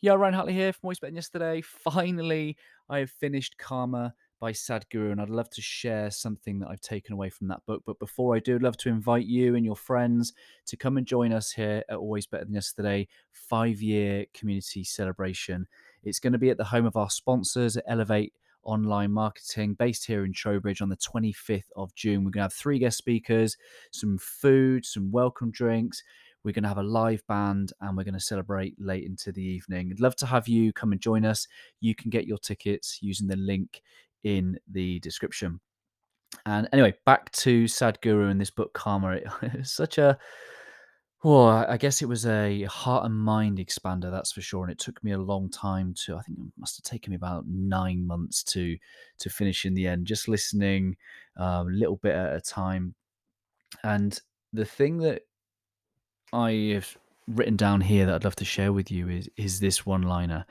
Yeah, Ryan Hartley here from Always Betting Yesterday. Finally, I have finished Karma by Sadhguru, and I'd love to share something that I've taken away from that book. But before I do, I'd love to invite you and your friends to come and join us here at Always Better Than Yesterday five year community celebration. It's going to be at the home of our sponsors at Elevate Online Marketing, based here in Trowbridge on the 25th of June. We're going to have three guest speakers, some food, some welcome drinks. We're going to have a live band and we're going to celebrate late into the evening. I'd love to have you come and join us. You can get your tickets using the link in the description. And anyway, back to Sadhguru and this book, Karma. It's such a, well, I guess it was a heart and mind expander, that's for sure. And it took me a long time to, I think it must have taken me about nine months to to finish in the end, just listening uh, a little bit at a time. And the thing that I have written down here that I'd love to share with you is is this one liner.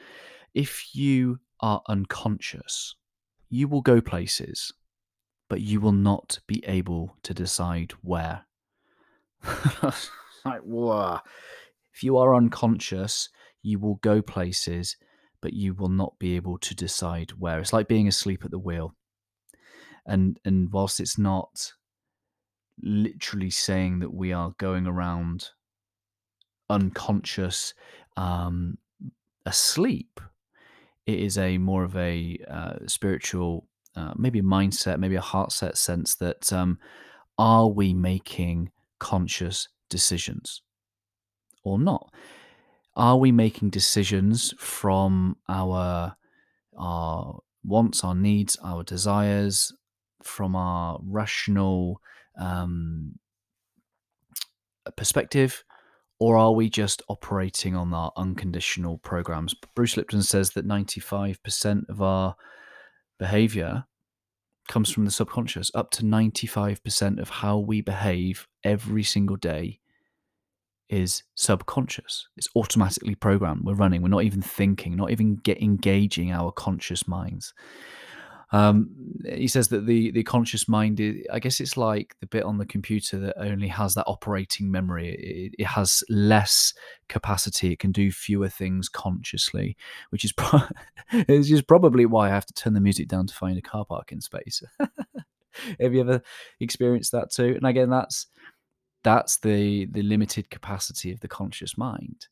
If you are unconscious, you will go places, but you will not be able to decide where. like, whoa. If you are unconscious, you will go places, but you will not be able to decide where. It's like being asleep at the wheel. And and whilst it's not literally saying that we are going around unconscious, um, asleep, it is a more of a uh, spiritual, uh, maybe a mindset, maybe a heart set sense that um, are we making conscious decisions or not? Are we making decisions from our our wants, our needs, our desires, from our rational um, perspective, or are we just operating on our unconditional programs? Bruce Lipton says that 95% of our behavior comes from the subconscious. Up to 95% of how we behave every single day is subconscious. It's automatically programmed. We're running. We're not even thinking, not even get engaging our conscious minds. Um, he says that the the conscious mind, is, I guess it's like the bit on the computer that only has that operating memory. It, it has less capacity. It can do fewer things consciously, which is pro- is just probably why I have to turn the music down to find a car parking space. have you ever experienced that too? And again, that's that's the the limited capacity of the conscious mind.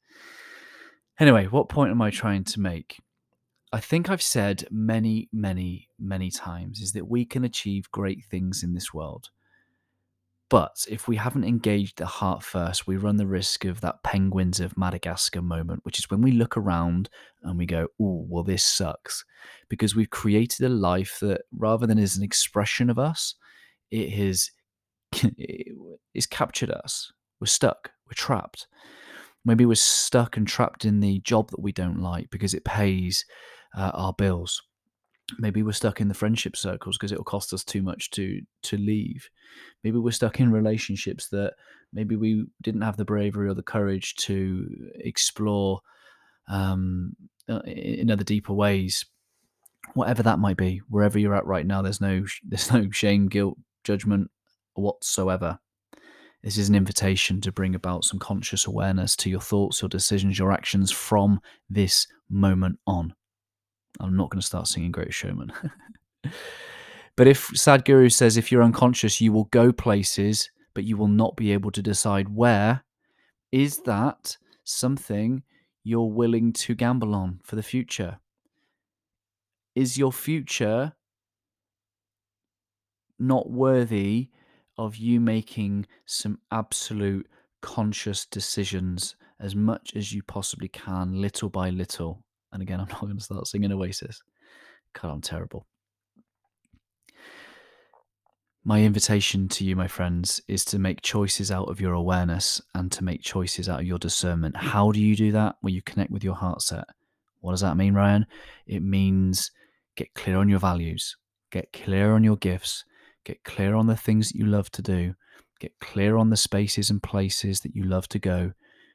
Anyway, what point am I trying to make? I think I've said many, many, many times is that we can achieve great things in this world. But if we haven't engaged the heart first, we run the risk of that penguins of Madagascar moment, which is when we look around and we go, oh, well, this sucks. Because we've created a life that rather than as an expression of us, it has it's captured us. We're stuck, we're trapped. Maybe we're stuck and trapped in the job that we don't like because it pays uh, our bills. Maybe we're stuck in the friendship circles because it'll cost us too much to to leave. Maybe we're stuck in relationships that maybe we didn't have the bravery or the courage to explore um, uh, in other deeper ways. Whatever that might be, wherever you're at right now, there's no there's no shame, guilt, judgment whatsoever. This is an invitation to bring about some conscious awareness to your thoughts, your decisions, your actions from this moment on. I'm not going to start singing Great Showman. but if Sadhguru says if you're unconscious, you will go places, but you will not be able to decide where, is that something you're willing to gamble on for the future? Is your future not worthy of you making some absolute conscious decisions as much as you possibly can, little by little? And again, I'm not going to start singing Oasis. God, I'm terrible. My invitation to you, my friends, is to make choices out of your awareness and to make choices out of your discernment. How do you do that? Well, you connect with your heart set. What does that mean, Ryan? It means get clear on your values, get clear on your gifts, get clear on the things that you love to do, get clear on the spaces and places that you love to go,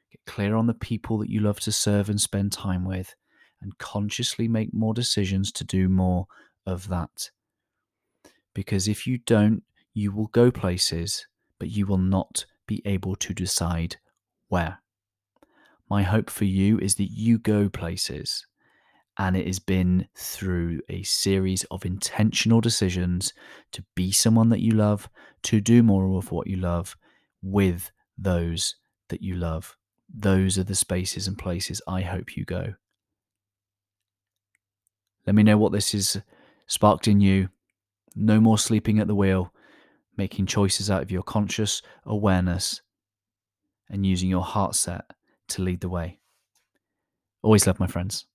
get clear on the people that you love to serve and spend time with, and consciously make more decisions to do more of that. Because if you don't, you will go places, but you will not be able to decide where. My hope for you is that you go places and it has been through a series of intentional decisions to be someone that you love, to do more of what you love with those that you love. Those are the spaces and places I hope you go. Let me know what this has sparked in you. No more sleeping at the wheel, making choices out of your conscious awareness and using your heart set to lead the way. Always love my friends.